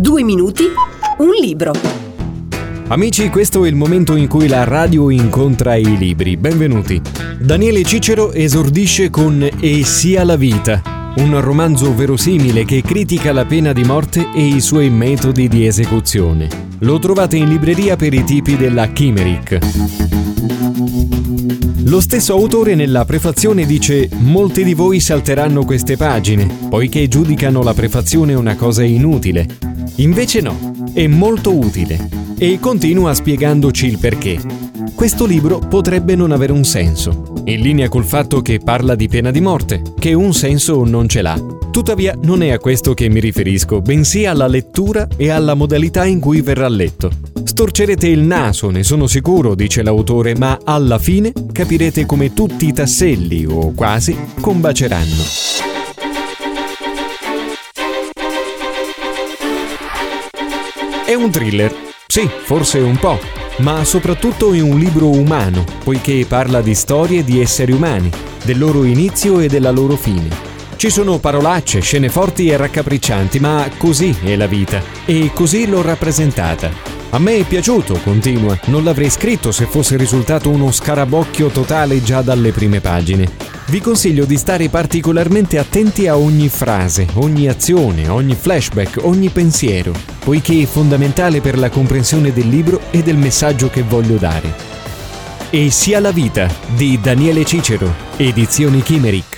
Due minuti, un libro. Amici, questo è il momento in cui la radio incontra i libri. Benvenuti. Daniele Cicero esordisce con E sia la vita, un romanzo verosimile che critica la pena di morte e i suoi metodi di esecuzione. Lo trovate in libreria per i tipi della Chimeric. Lo stesso autore nella prefazione dice Molti di voi salteranno queste pagine, poiché giudicano la prefazione una cosa inutile. Invece no, è molto utile. E continua spiegandoci il perché. Questo libro potrebbe non avere un senso, in linea col fatto che parla di pena di morte, che un senso non ce l'ha. Tuttavia non è a questo che mi riferisco, bensì alla lettura e alla modalità in cui verrà letto. Storcerete il naso, ne sono sicuro, dice l'autore, ma alla fine capirete come tutti i tasselli, o quasi, combaceranno. È un thriller. Sì, forse un po', ma soprattutto è un libro umano, poiché parla di storie di esseri umani, del loro inizio e della loro fine. Ci sono parolacce, scene forti e raccapriccianti, ma così è la vita e così l'ho rappresentata. A me è piaciuto, continua, non l'avrei scritto se fosse risultato uno scarabocchio totale già dalle prime pagine. Vi consiglio di stare particolarmente attenti a ogni frase, ogni azione, ogni flashback, ogni pensiero, poiché è fondamentale per la comprensione del libro e del messaggio che voglio dare. E sia la vita di Daniele Cicero, edizioni Chimeric.